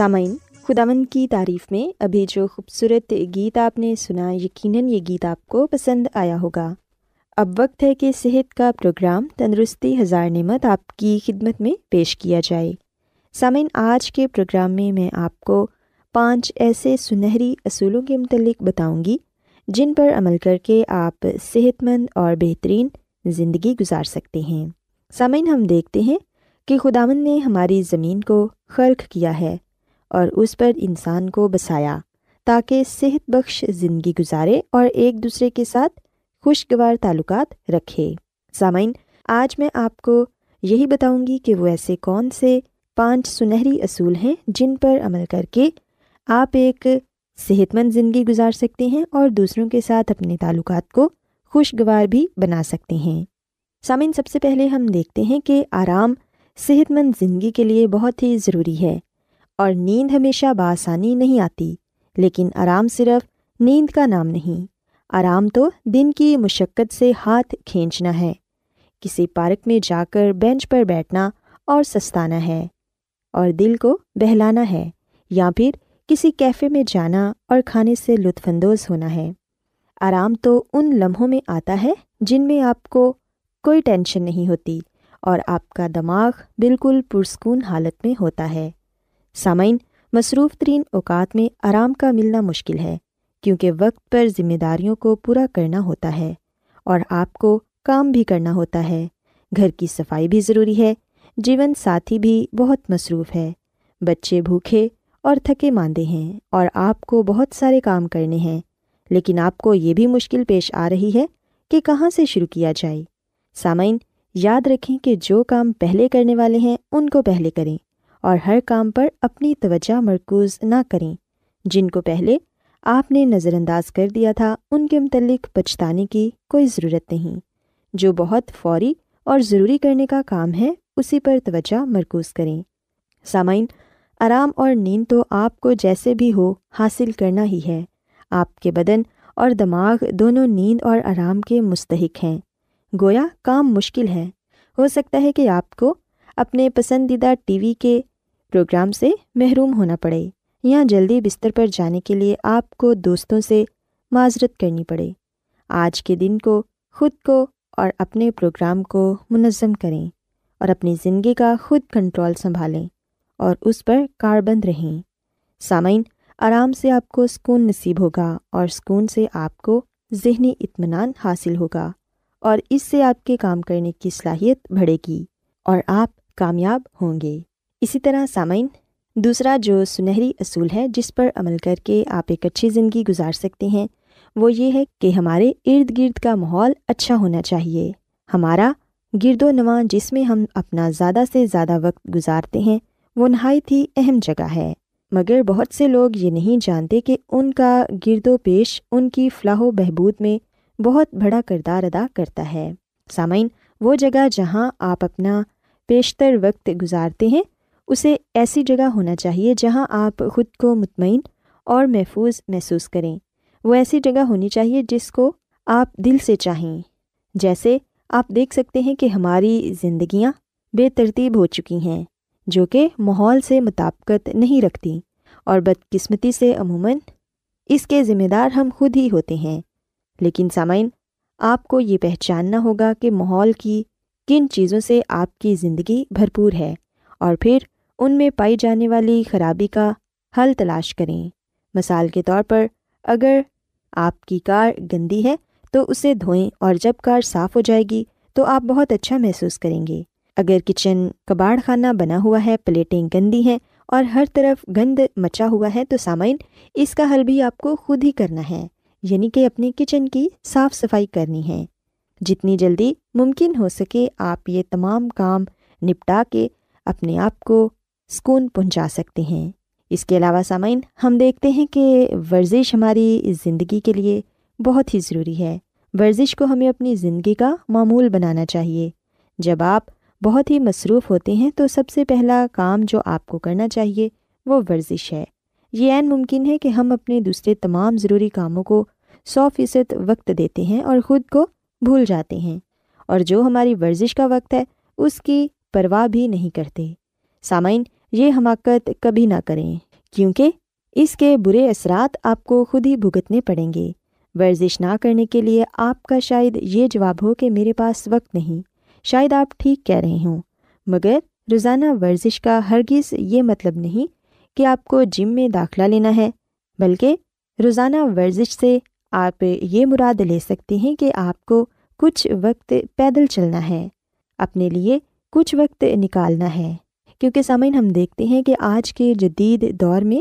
سامعین خداون کی تعریف میں ابھی جو خوبصورت گیت آپ نے سنا، یقیناً یہ گیت آپ کو پسند آیا ہوگا۔ اب وقت ہے کہ صحت کا پروگرام تندرستی ہزار نعمت آپ کی خدمت میں پیش کیا جائے۔ سامعین، آج کے پروگرام میں میں آپ کو پانچ ایسے سنہری اصولوں کے متعلق بتاؤں گی جن پر عمل کر کے آپ صحت مند اور بہترین زندگی گزار سکتے ہیں۔ سامعین، ہم دیکھتے ہیں کہ خداون نے ہماری زمین کو خرق کیا ہے۔ اور اس پر انسان کو بسایا تاکہ صحت بخش زندگی گزارے اور ایک دوسرے کے ساتھ خوشگوار تعلقات رکھے۔ سامعین، آج میں آپ کو یہی بتاؤں گی کہ وہ ایسے کون سے پانچ سنہری اصول ہیں جن پر عمل کر کے آپ ایک صحت مند زندگی گزار سکتے ہیں اور دوسروں کے ساتھ اپنے تعلقات کو خوشگوار بھی بنا سکتے ہیں۔ سامعین، سب سے پہلے ہم دیکھتے ہیں کہ آرام صحت مند زندگی کے لیے بہت ہی ضروری ہے۔ اور نیند ہمیشہ بآسانی نہیں آتی، لیکن آرام صرف نیند کا نام نہیں۔ آرام تو دن کی مشقت سے ہاتھ کھینچنا ہے۔ کسی پارک میں جا کر بینچ پر بیٹھنا اور سستانا ہے اور دل کو بہلانا ہے، یا پھر کسی کیفے میں جانا اور کھانے سے لطف اندوز ہونا ہے۔ آرام تو ان لمحوں میں آتا ہے جن میں آپ کو کوئی ٹینشن نہیں ہوتی اور آپ کا دماغ بالکل پرسکون حالت میں ہوتا ہے۔ سامعین، مصروف ترین اوقات میں آرام کا ملنا مشکل ہے، کیونکہ وقت پر ذمہ داریوں کو پورا کرنا ہوتا ہے اور آپ کو کام بھی کرنا ہوتا ہے۔ گھر کی صفائی بھی ضروری ہے، جیون ساتھی بھی بہت مصروف ہے۔ بچے بھوکے اور تھکے ماندے ہیں اور آپ کو بہت سارے کام کرنے ہیں۔ لیکن آپ کو یہ بھی مشکل پیش آ رہی ہے کہ کہاں سے شروع کیا جائے۔ سامعین، یاد رکھیں کہ جو کام پہلے کرنے والے ہیں، ان کو پہلے کریں۔ اور ہر کام پر اپنی توجہ مرکوز نہ کریں۔ جن کو پہلے آپ نے نظر انداز کر دیا تھا، ان کے متعلق پچھتانے کی کوئی ضرورت نہیں۔ جو بہت فوری اور ضروری کرنے کا کام ہے، اسی پر توجہ مرکوز کریں۔ سامعین، آرام اور نیند تو آپ کو جیسے بھی ہو، حاصل کرنا ہی ہے۔ آپ کے بدن اور دماغ دونوں نیند اور آرام کے مستحق ہیں۔ گویا کام مشکل ہے۔ ہو سکتا ہے کہ آپ کو اپنے پسندیدہ ٹی وی کے پروگرام سے محروم ہونا پڑے۔ یا جلدی بستر پر جانے کے لیے آپ کو دوستوں سے معذرت کرنی پڑے۔ آج کے دن کو، خود کو اور اپنے پروگرام کو منظم کریں اور اپنی زندگی کا خود کنٹرول سنبھالیں اور اس پر کاربند رہیں۔ سامعین، آرام سے آپ کو سکون نصیب ہوگا اور سکون سے آپ کو ذہنی اطمینان حاصل ہوگا اور اس سے آپ کے کام کرنے کی صلاحیت بڑھے گی اور آپ کامیاب ہوں گے۔ اسی طرح سامعین، دوسرا جو سنہری اصول ہے جس پر عمل کر کے آپ ایک اچھی زندگی گزار سکتے ہیں، وہ یہ ہے کہ ہمارے ارد گرد کا ماحول اچھا ہونا چاہیے۔ ہمارا گرد و نواں جس میں ہم اپنا زیادہ سے زیادہ وقت گزارتے ہیں، وہ نہایت ہی اہم جگہ ہے۔ مگر بہت سے لوگ یہ نہیں جانتے کہ ان کا گرد و پیش ان کی فلاح و بہبود میں بہت بڑا کردار ادا کرتا ہے۔ سامعین، وہ جگہ جہاں آپ اپنا بیشتر وقت گزارتے ہیں اسے ایسی جگہ ہونا چاہیے جہاں آپ خود کو مطمئن اور محفوظ محسوس کریں۔ وہ ایسی جگہ ہونی چاہیے جس کو آپ دل سے چاہیں۔ جیسے آپ دیکھ سکتے ہیں کہ ہماری زندگیاں بے ترتیب ہو چکی ہیں، جو کہ ماحول سے مطابقت نہیں رکھتی اور بدقسمتی سے عموماً اس کے ذمہ دار ہم خود ہی ہوتے ہیں۔ لیکن سامعین، آپ کو یہ پہچاننا ہوگا کہ ماحول کی کن چیزوں سے آپ کی زندگی بھرپور ہے اور پھر ان میں پائی جانے والی خرابی کا حل تلاش کریں۔ مثال کے طور پر، اگر آپ کی کار گندی ہے تو اسے دھوئیں اور جب کار صاف ہو جائے گی تو آپ بہت اچھا محسوس کریں گے۔ اگر کچن کباڑ خانہ بنا ہوا ہے، پلیٹیں گندی ہیں اور ہر طرف گند مچا ہوا ہے تو سامعین، اس کا حل بھی آپ کو خود ہی کرنا ہے یعنی کہ اپنے کچن کی صاف صفائی کرنی ہے۔ جتنی جلدی ممکن ہو سکے، آپ یہ تمام کام نپٹا کے اپنے آپ کو سکون پہنچا سکتے ہیں۔ اس کے علاوہ سامعین، ہم دیکھتے ہیں کہ ورزش ہماری زندگی کے لیے بہت ہی ضروری ہے۔ ورزش کو ہمیں اپنی زندگی کا معمول بنانا چاہیے۔ جب آپ بہت ہی مصروف ہوتے ہیں، تو سب سے پہلا کام جو آپ کو کرنا چاہیے وہ ورزش ہے۔ یہ عین ممکن ہے کہ ہم اپنے دوسرے تمام ضروری کاموں کو سو فیصد وقت دیتے ہیں اور خود کو بھول جاتے ہیں۔ اور جو ہماری ورزش کا وقت ہے، اس کی پرواہ بھی نہیں کرتے۔ سامعین یہ حماقت کبھی نہ کریں، کیونکہ اس کے برے اثرات آپ کو خود ہی بھگتنے پڑیں گے۔ ورزش نہ کرنے کے لیے آپ کا شاید یہ جواب ہو کہ میرے پاس وقت نہیں۔ شاید آپ ٹھیک کہہ رہے ہوں، مگر روزانہ ورزش کا ہرگز یہ مطلب نہیں کہ آپ کو جم میں داخلہ لینا ہے، بلکہ روزانہ ورزش سے آپ یہ مراد لے سکتے ہیں کہ آپ کو کچھ وقت پیدل چلنا ہے۔ اپنے لیے کچھ وقت نکالنا ہے۔ کیونکہ سامعین ہم دیکھتے ہیں کہ آج کے جدید دور میں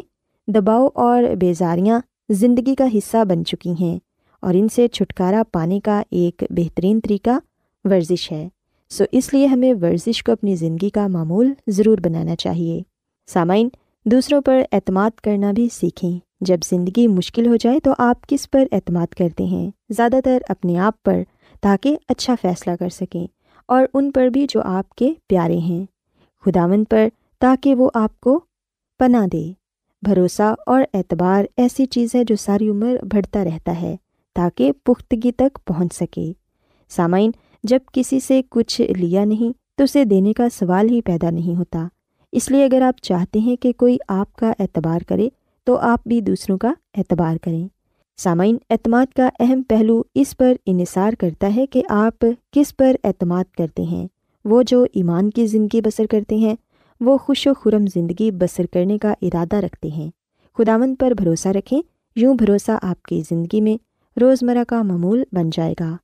دباؤ اور بیزاریاں زندگی کا حصہ بن چکی ہیں اور ان سے چھٹکارا پانے کا ایک بہترین طریقہ ورزش ہے۔ سو اس لیے ہمیں ورزش کو اپنی زندگی کا معمول ضرور بنانا چاہیے۔ سامعین، دوسروں پر اعتماد کرنا بھی سیکھیں۔ جب زندگی مشکل ہو جائے تو آپ کس پر اعتماد کرتے ہیں؟ زیادہ تر اپنے آپ پر، تاکہ اچھا فیصلہ کر سکیں اور ان پر بھی جو آپ کے پیارے ہیں۔ خداون پر تاکہ وہ آپ کو پناہ دے۔ بھروسہ اور اعتبار ایسی چیز ہے جو ساری عمر بڑھتا رہتا ہے تاکہ پختگی تک پہنچ سکے۔ سامعین، جب کسی سے کچھ لیا نہیں تو اسے دینے کا سوال ہی پیدا نہیں ہوتا۔ اس لیے اگر آپ چاہتے ہیں کہ کوئی آپ کا اعتبار کرے تو آپ بھی دوسروں کا اعتبار کریں۔ سامعین، اعتماد کا اہم پہلو اس پر انحصار کرتا ہے کہ آپ کس پر اعتماد کرتے ہیں۔ وہ جو ایمان کی زندگی بسر کرتے ہیں، وہ خوش و خرم زندگی بسر کرنے کا ارادہ رکھتے ہیں۔ خداون پر بھروسہ رکھیں، یوں بھروسہ آپ کی زندگی میں روزمرہ کا معمول بن جائے گا۔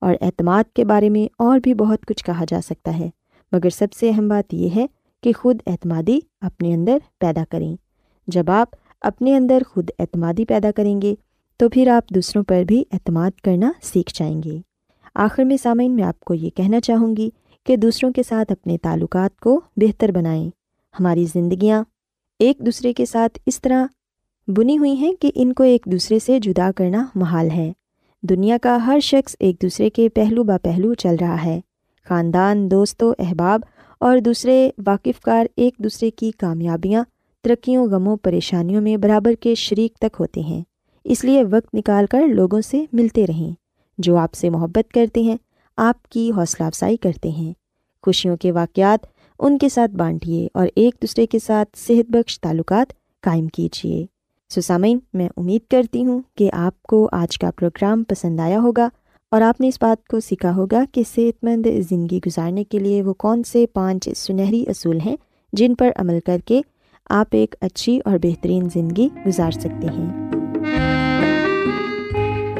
اور اعتماد کے بارے میں اور بھی بہت کچھ کہا جا سکتا ہے، مگر سب سے اہم بات یہ ہے کہ خود اعتمادی اپنے اندر پیدا کریں۔ جب آپ اپنے اندر خود اعتمادی پیدا کریں گے، تو پھر آپ دوسروں پر بھی اعتماد کرنا سیکھ جائیں گے۔ آخر میں سامعین، میں آپ کو یہ کہنا چاہوں گی کہ دوسروں کے ساتھ اپنے تعلقات کو بہتر بنائیں۔ ہماری زندگیاں ایک دوسرے کے ساتھ اس طرح بنی ہوئی ہیں کہ ان کو ایک دوسرے سے جدا کرنا محال ہے۔ دنیا کا ہر شخص ایک دوسرے کے پہلو با پہلو چل رہا ہے۔ خاندان، دوست و احباب اور دوسرے واقف کار ایک دوسرے کی کامیابیاں، ترقیوں، غموں، پریشانیوں میں برابر کے شریک تک ہوتے ہیں۔ اس لیے وقت نکال کر لوگوں سے ملتے رہیں۔ جو آپ سے محبت کرتے ہیں آپ کی حوصلہ افزائی کرتے ہیں۔ خوشیوں کے واقعات ان کے ساتھ بانٹیے اور ایک دوسرے کے ساتھ صحت بخش تعلقات قائم کیجیے۔ سسامین، میں امید کرتی ہوں کہ آپ کو آج کا پروگرام پسند آیا ہوگا اور آپ نے اس بات کو سیکھا ہوگا کہ صحت مند زندگی گزارنے کے لیے وہ کون سے پانچ سنہری اصول ہیں جن پر عمل کر کے آپ ایک اچھی اور بہترین زندگی گزار سکتے ہیں۔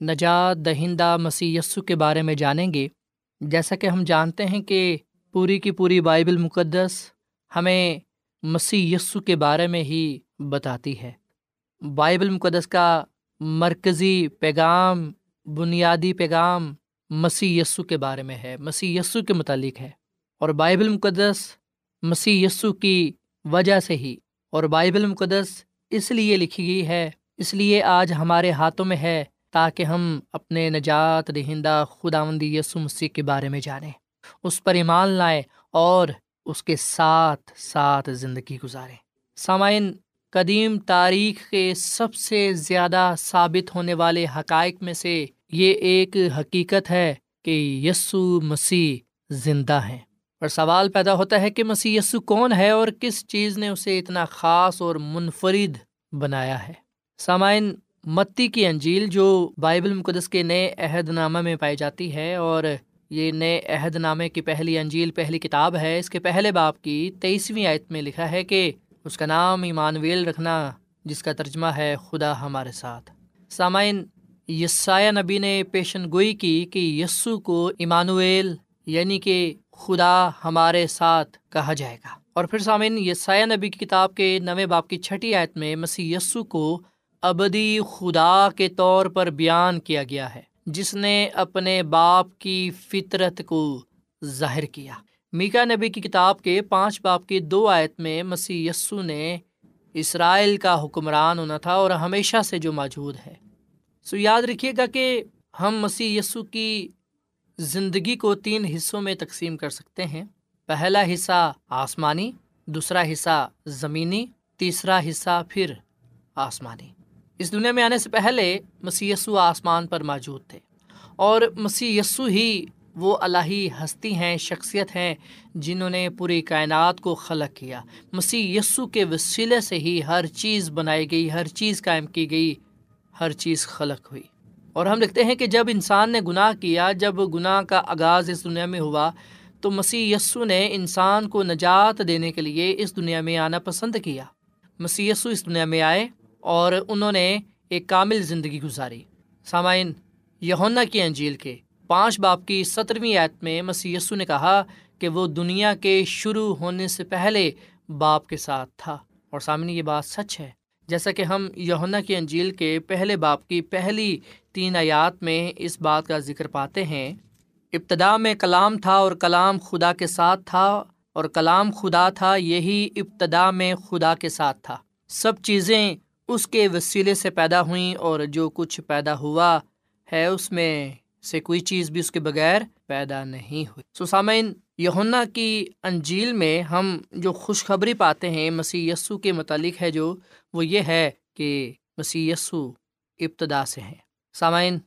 نجات دہندہ مسی یسو کے بارے میں جانیں گے۔ جیسا کہ ہم جانتے ہیں کہ پوری کی پوری بائبل مقدس ہمیں مسیح یسو کے بارے میں ہی بتاتی ہے۔ بائبل مقدس کا مرکزی پیغام، بنیادی پیغام مسیح یسو کے بارے میں ہے۔ مسیح یسو کے متعلق ہے۔ اور بائبل مقدس مسیح یسو کی وجہ سے ہی۔ اور بائبل مقدس اس لیے لکھی گئی ہے، اس لیے آج ہمارے ہاتھوں میں ہے تاکہ ہم اپنے نجات دہندہ خدا مندی یسو مسیح کے بارے میں جانیں۔ اس پر ایمان لائیں اور اس کے ساتھ ساتھ زندگی گزاریں۔ سامعین، قدیم تاریخ کے سب سے زیادہ ثابت ہونے والے حقائق میں سے یہ ایک حقیقت ہے کہ یسو مسیح زندہ ہیں۔ اور سوال پیدا ہوتا ہے کہ مسیح یسو کون ہے اور کس چیز نے اسے اتنا خاص اور منفرد بنایا ہے؟ سامعین متی کی انجیل جو بائبل مقدس کے نئے عہد نامہ میں پائی جاتی ہے اور یہ نئے عہد نامے کی پہلی انجیل، پہلی کتاب ہے، اس کے پہلے باپ کی تیئیسویں آیت میں لکھا ہے کہ اس کا نام ایمانویل رکھنا، جس کا ترجمہ ہے خدا ہمارے ساتھ۔ سامعین، یسایہ نبی نے پیشن گوئی کی کہ یسو کو ایمانویل یعنی کہ خدا ہمارے ساتھ کہا جائے گا۔ اور پھر سامعین، یسایہ نبی کی کتاب کے نویں باپ کی چھٹی آیت میں مسیح یسو کو ابدی خدا کے طور پر بیان کیا گیا ہے، جس نے اپنے باپ کی فطرت کو ظاہر کیا۔ میکا نبی کی کتاب کے پانچ باپ کی دو آیت میں مسیح یسو نے اسرائیل کا حکمران ہونا تھا اور ہمیشہ سے جو موجود ہے۔ سو یاد رکھیے گا کہ ہم مسیح یسو کی زندگی کو تین حصوں میں تقسیم کر سکتے ہیں۔ پہلا حصہ آسمانی، دوسرا حصہ زمینی، تیسرا حصہ پھر آسمانی۔ اس دنیا میں آنے سے پہلے مسی یسو آسمان پر موجود تھے اور مسی یسو ہی وہ الہی ہستی ہیں، شخصیت ہیں جنہوں نے پوری کائنات کو خلق کیا۔ مسیح یسو کے وسیلے سے ہی ہر چیز بنائی گئی، ہر چیز قائم کی گئی، ہر چیز خلق ہوئی۔ اور ہم لکھتے ہیں کہ جب انسان نے گناہ کیا، جب گناہ کا آغاز اس دنیا میں ہوا، تو مسیح یسو نے انسان کو نجات دینے کے لیے اس دنیا میں آنا پسند کیا۔ مسیح یسو اس دنیا میں آئے اور انہوں نے ایک کامل زندگی گزاری۔ سامعین یونا کی انجیل کے پانچ باپ کی سترویں آیت میں مسی نے کہا کہ وہ دنیا کے شروع ہونے سے پہلے باپ کے ساتھ تھا۔ اور سامنے یہ بات سچ ہے۔ جیسا کہ ہم یونا کی انجیل کے پہلے باپ کی پہلی تین آیات میں اس بات کا ذکر پاتے ہیں، ابتدا میں کلام تھا اور کلام خدا کے ساتھ تھا، اور کلام خدا تھا یہی ابتدا میں خدا کے ساتھ تھا۔ سب چیزیں اس کے وسیلے سے پیدا ہوئیں اور جو کچھ پیدا ہوا ہے اس میں سے کوئی چیز بھی اس کے بغیر پیدا نہیں ہوئی۔ سسامین یونا کی انجیل میں ہم جو خوشخبری پاتے ہیں مسیح یسو کے متعلق ہے جو، وہ یہ ہے کہ مسیح یسو ابتدا سے ہیں۔ سامعین،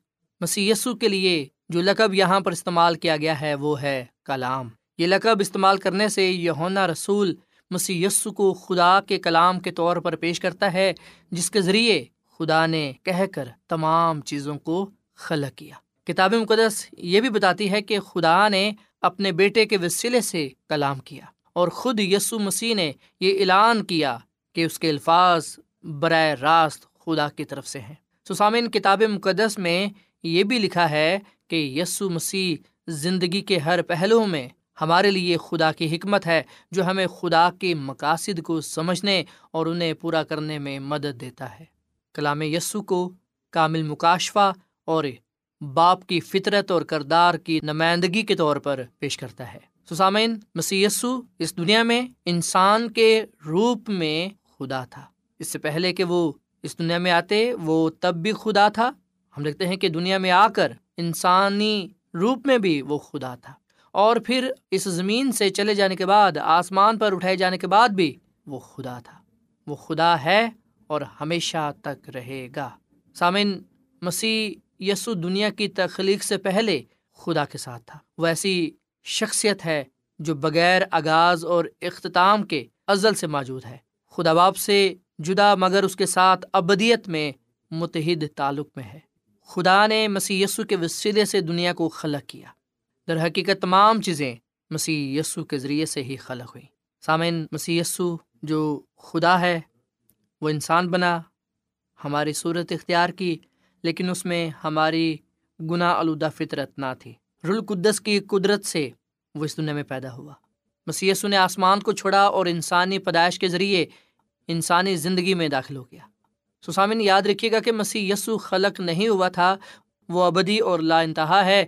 مسیح یسو کے لیے جو لقب یہاں پر استعمال کیا گیا ہے وہ ہے کلام۔ یہ لقب استعمال کرنے سے یونا رسول مسیح یسو کو خدا کے کلام کے طور پر پیش کرتا ہے، جس کے ذریعے خدا نے کہہ کر تمام چیزوں کو خلق کیا۔ کتاب مقدس یہ بھی بتاتی ہے کہ خدا نے اپنے بیٹے کے وسیلے سے کلام کیا اور خود یسو مسیح نے یہ اعلان کیا کہ اس کے الفاظ براہ راست خدا کی طرف سے ہیں۔ سسامن کتاب مقدس میں یہ بھی لکھا ہے کہ یسو مسیح زندگی کے ہر پہلو میں ہمارے لیے خدا کی حکمت ہے جو ہمیں خدا کے مقاصد کو سمجھنے اور انہیں پورا کرنے میں مدد دیتا ہے۔ کلام یسو کو کامل مکاشفہ اور باپ کی فطرت اور کردار کی نمائندگی کے طور پر پیش کرتا ہے۔ سسامین مسیسو اس دنیا میں انسان کے روپ میں خدا تھا۔ اس سے پہلے کہ وہ اس دنیا میں آتے، وہ تب بھی خدا تھا۔ ہم دیکھتے ہیں کہ دنیا میں آ کر انسانی روپ میں بھی وہ خدا تھا۔ اور پھر اس زمین سے چلے جانے کے بعد، آسمان پر اٹھائے جانے کے بعد بھی وہ خدا تھا۔ وہ خدا ہے اور ہمیشہ تک رہے گا۔ سامن مسیح یسو دنیا کی تخلیق سے پہلے خدا کے ساتھ تھا۔ وہ ایسی شخصیت ہے جو بغیر آغاز اور اختتام کے ازل سے موجود ہے۔ خدا باپ سے جدا مگر اس کے ساتھ ابدیت میں متحد تعلق میں ہے۔ خدا نے مسی کے وسیلے سے دنیا کو خلق کیا۔ در حقیقت تمام چیزیں مسی کے ذریعے سے ہی خلق ہوئیں۔ سامعین مسی جو خدا ہے، وہ انسان بنا، ہماری صورت اختیار کی، لیکن اس میں ہماری گناہ آلودہ فطرت نہ تھی۔ رلقدس کی قدرت سے وہ اس دنیا میں پیدا ہوا۔ مسی نے آسمان کو چھوڑا اور انسانی پیدائش کے ذریعے انسانی زندگی میں داخل ہو گیا۔ سسامن یاد رکھیے گا کہ مسیح یسو خلق نہیں ہوا تھا، وہ ابدی اور لا انتہا ہے۔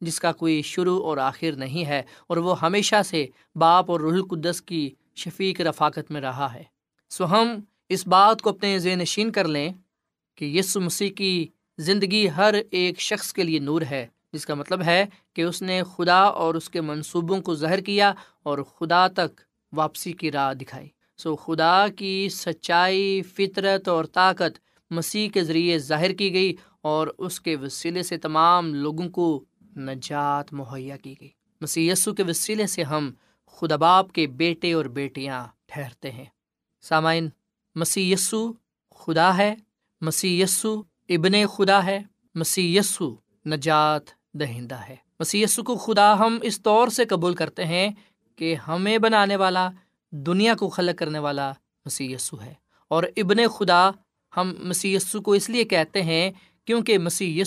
جس کا کوئی شروع اور آخر نہیں ہے اور وہ ہمیشہ سے باپ اور رح القدس کی شفیق رفاقت میں رہا ہے۔ سو ہم اس بات کو اپنے ذہن نشین کر لیں کہ یسو مسیح کی زندگی ہر ایک شخص کے لیے نور ہے، جس کا مطلب ہے کہ اس نے خدا اور اس کے منصوبوں کو ظاہر کیا اور خدا تک واپسی کی راہ دکھائی۔ سو خدا کی سچائی، فطرت اور طاقت مسیح کے ذریعے ظاہر کی گئی اور اس کے وسیلے سے تمام لوگوں کو نجات مہیا کی گئی۔ مسیح یسو کے وسیلے سے ہم خدا باپ کے بیٹے اور بیٹیاں ٹھہرتے ہیں۔ سامعین، مسیح یسو خدا ہے۔ مسیح یسو ابن خدا ہے۔ مسیح یسو نجات دہندہ ہے۔ مسی کو خدا ہم اس طور سے قبول کرتے ہیں کہ ہمیں بنانے والا، دنیا کو خلق کرنے والا مسی ہے۔ اور ابن خدا ہم مسی کو اس لیے کہتے ہیں کیونکہ مسی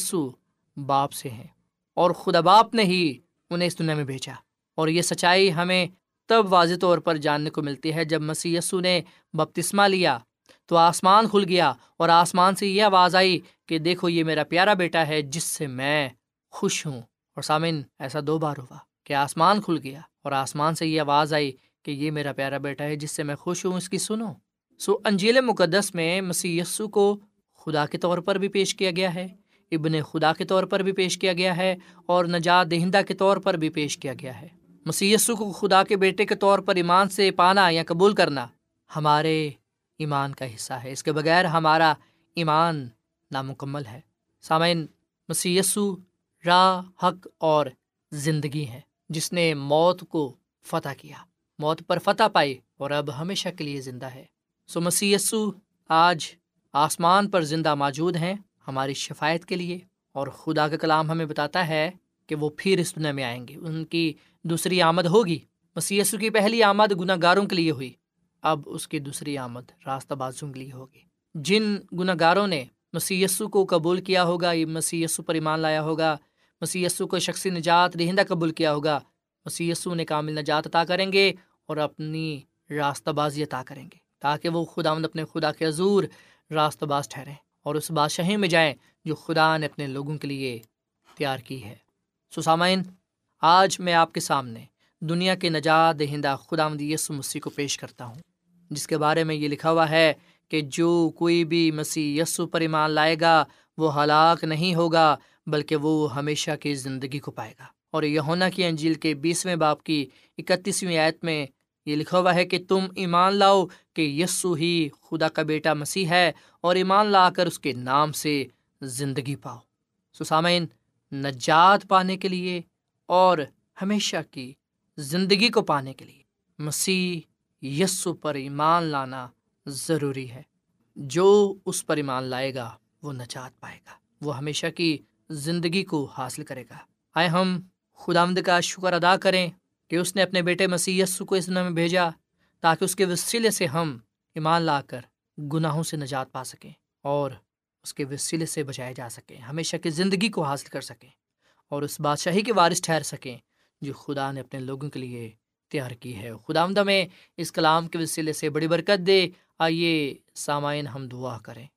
باپ سے ہیں۔ اور خدا باپ نے ہی انہیں اس دنیا میں بھیجا۔ اور یہ سچائی ہمیں تب واضح طور پر جاننے کو ملتی ہے جب مسی نے بپتسمہ لیا۔ تو آسمان کھل گیا اور آسمان سے یہ آواز آئی کہ دیکھو یہ میرا پیارا بیٹا ہے جس سے میں خوش ہوں۔ اور سامن ایسا دو بار ہوا کہ آسمان کھل گیا اور آسمان سے یہ آواز آئی کہ یہ میرا پیارا بیٹا ہے جس سے میں خوش ہوں، اس کی سنو۔ سو انجیل مقدس میں مسی یسو کو خدا کے طور پر بھی پیش کیا گیا ہے۔ ابن خدا کے طور پر بھی پیش کیا گیا ہے اور نجات دہندہ کے طور پر بھی پیش کیا گیا ہے۔ مسیسو کو خدا کے بیٹے کے طور پر ایمان سے پانا یا قبول کرنا ہمارے ایمان کا حصہ ہے۔ اس کے بغیر ہمارا ایمان نامکمل ہے۔ سامعین مسی راہ، حق اور زندگی ہے جس نے موت کو فتح کیا، موت پر فتح پائی اور اب ہمیشہ کے لیے زندہ ہے۔ سو مسی آج آسمان پر زندہ موجود ہیں۔ ہماری شفایت کے لیے اور خدا کا کلام ہمیں بتاتا ہے کہ وہ پھر اس دنیا میں آئیں گے۔ ان کی دوسری آمد ہوگی۔ مسی کی پہلی آمد گناہ گاروں کے لیے ہوئی۔ اب اس کی دوسری آمد راستہ بازوں کے لیے ہوگی۔ جن گناہ گاروں نے مسی کو قبول کیا ہوگا، یہ مسی پر ایمان لایا ہوگا۔ مسی کو شخصی نجات دہندہ قبول کیا ہوگا۔ مسی نے کامل نجات عطا کریں گے اور اپنی راستہ بازی عطا کریں گے تاکہ وہ خدا مند اپنے خدا کے عزور راستہ باز ٹھہریں۔ اور اس بادشاہی میں جائیں جو خدا نے اپنے لوگوں کے لیے تیار کی ہے۔ سسامین آج میں آپ کے سامنے دنیا کے نجات دہندہ خدا مد یسو مسیح کو پیش کرتا ہوں، جس کے بارے میں یہ لکھا ہوا ہے کہ جو کوئی بھی مسیح یسو پر ایمان لائے گا، وہ ہلاک نہیں ہوگا، بلکہ وہ ہمیشہ کی زندگی کو پائے گا۔ اور یہونا کی انجیل کے بیسویں باپ کی اکتیسویں آیت میں یہ لکھا ہوا ہے کہ تم ایمان لاؤ کہ یسو ہی خدا کا بیٹا مسیح ہے اور ایمان لا کر اس کے نام سے زندگی پاؤ۔ سسامین نجات پانے کے لیے اور ہمیشہ کی زندگی کو پانے کے لیے مسیح یسو پر ایمان لانا ضروری ہے۔ جو اس پر ایمان لائے گا، وہ نجات پائے گا۔ وہ ہمیشہ کی زندگی کو حاصل کرے گا۔ آئے ہم خدا آمد کا شکر ادا کریں۔ کہ اس نے اپنے بیٹے مسی کو اس دنیا میں بھیجا تاکہ اس کے وسیلے سے ہم ایمان لا کر گناہوں سے نجات پا سکیں اور اس کے وسیلے سے بچائے جا سکیں، ہمیشہ کی زندگی کو حاصل کر سکیں اور اس بادشاہی کے وارث ٹھہر سکیں جو خدا نے اپنے لوگوں کے لیے تیار کی ہے۔ خدا آمدہ میں اس کلام کے وسیلے سے بڑی برکت دے۔ آئیے سامعین ہم دعا کریں۔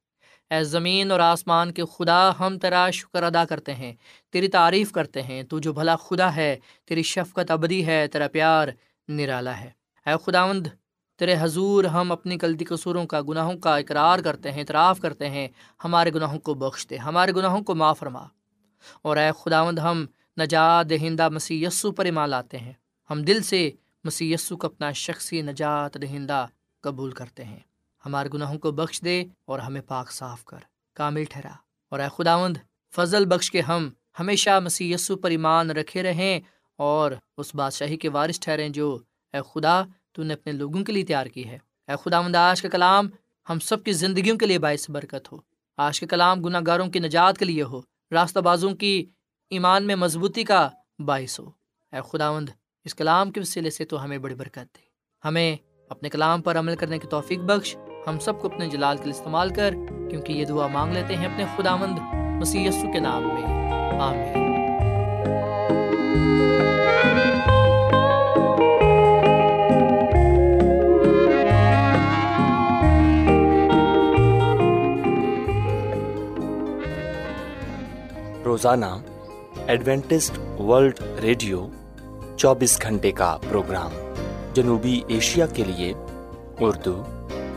اے زمین اور آسمان کے خدا ہم تیرا شکر ادا کرتے ہیں، تیری تعریف کرتے ہیں، تو جو بھلا خدا ہے، تیری شفقت ابدی ہے، تیرا پیار نرالا ہے۔ اے خداوند، تیرے حضور ہم اپنی غلطی قصوروں کا، گناہوں کا اقرار کرتے ہیں، اعتراف کرتے ہیں، ہمارے گناہوں کو بخش دے، ہمارے گناہوں کو معاف فرما۔ اور اے خداوند، ہم نجات دہندہ مسی یسو پر ایمان لاتے ہیں۔ ہم دل سے مسی یسو کو اپنا شخصی نجات دہندہ قبول کرتے ہیں۔ ہمارے گناہوں کو بخش دے اور ہمیں پاک صاف کر، کامل ٹھہرا۔ اور اے خداوند، فضل بخش کے ہم ہمیشہ مسی پر ایمان رکھے رہیں اور اس بادشاہی کے وارث ٹھہریں جو اے خدا، تو نے اپنے لوگوں کے لیے تیار کی ہے۔ اے خدا آج کا کلام ہم سب کی زندگیوں کے لیے باعث برکت ہو۔ آج کے کلام گناہ گاروں کی نجات کے لیے ہو، راستہ بازوں کی ایمان میں مضبوطی کا باعث ہو۔ اے خداوند، اس کلام کے وسیلے سے تو ہمیں بڑی برکت دے۔ ہمیں اپنے کلام پر عمل کرنے کی توفیق بخش۔ ہم سب کو اپنے جلال کے لیے استعمال کر، کیونکہ یہ دعا مانگ لیتے ہیں اپنے خداوند مسی کے نام میں۔ آمین۔ روزانہ ایڈوینٹسٹ ورلڈ ریڈیو چوبیس گھنٹے کا پروگرام جنوبی ایشیا کے لیے اردو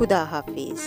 خدا حافظ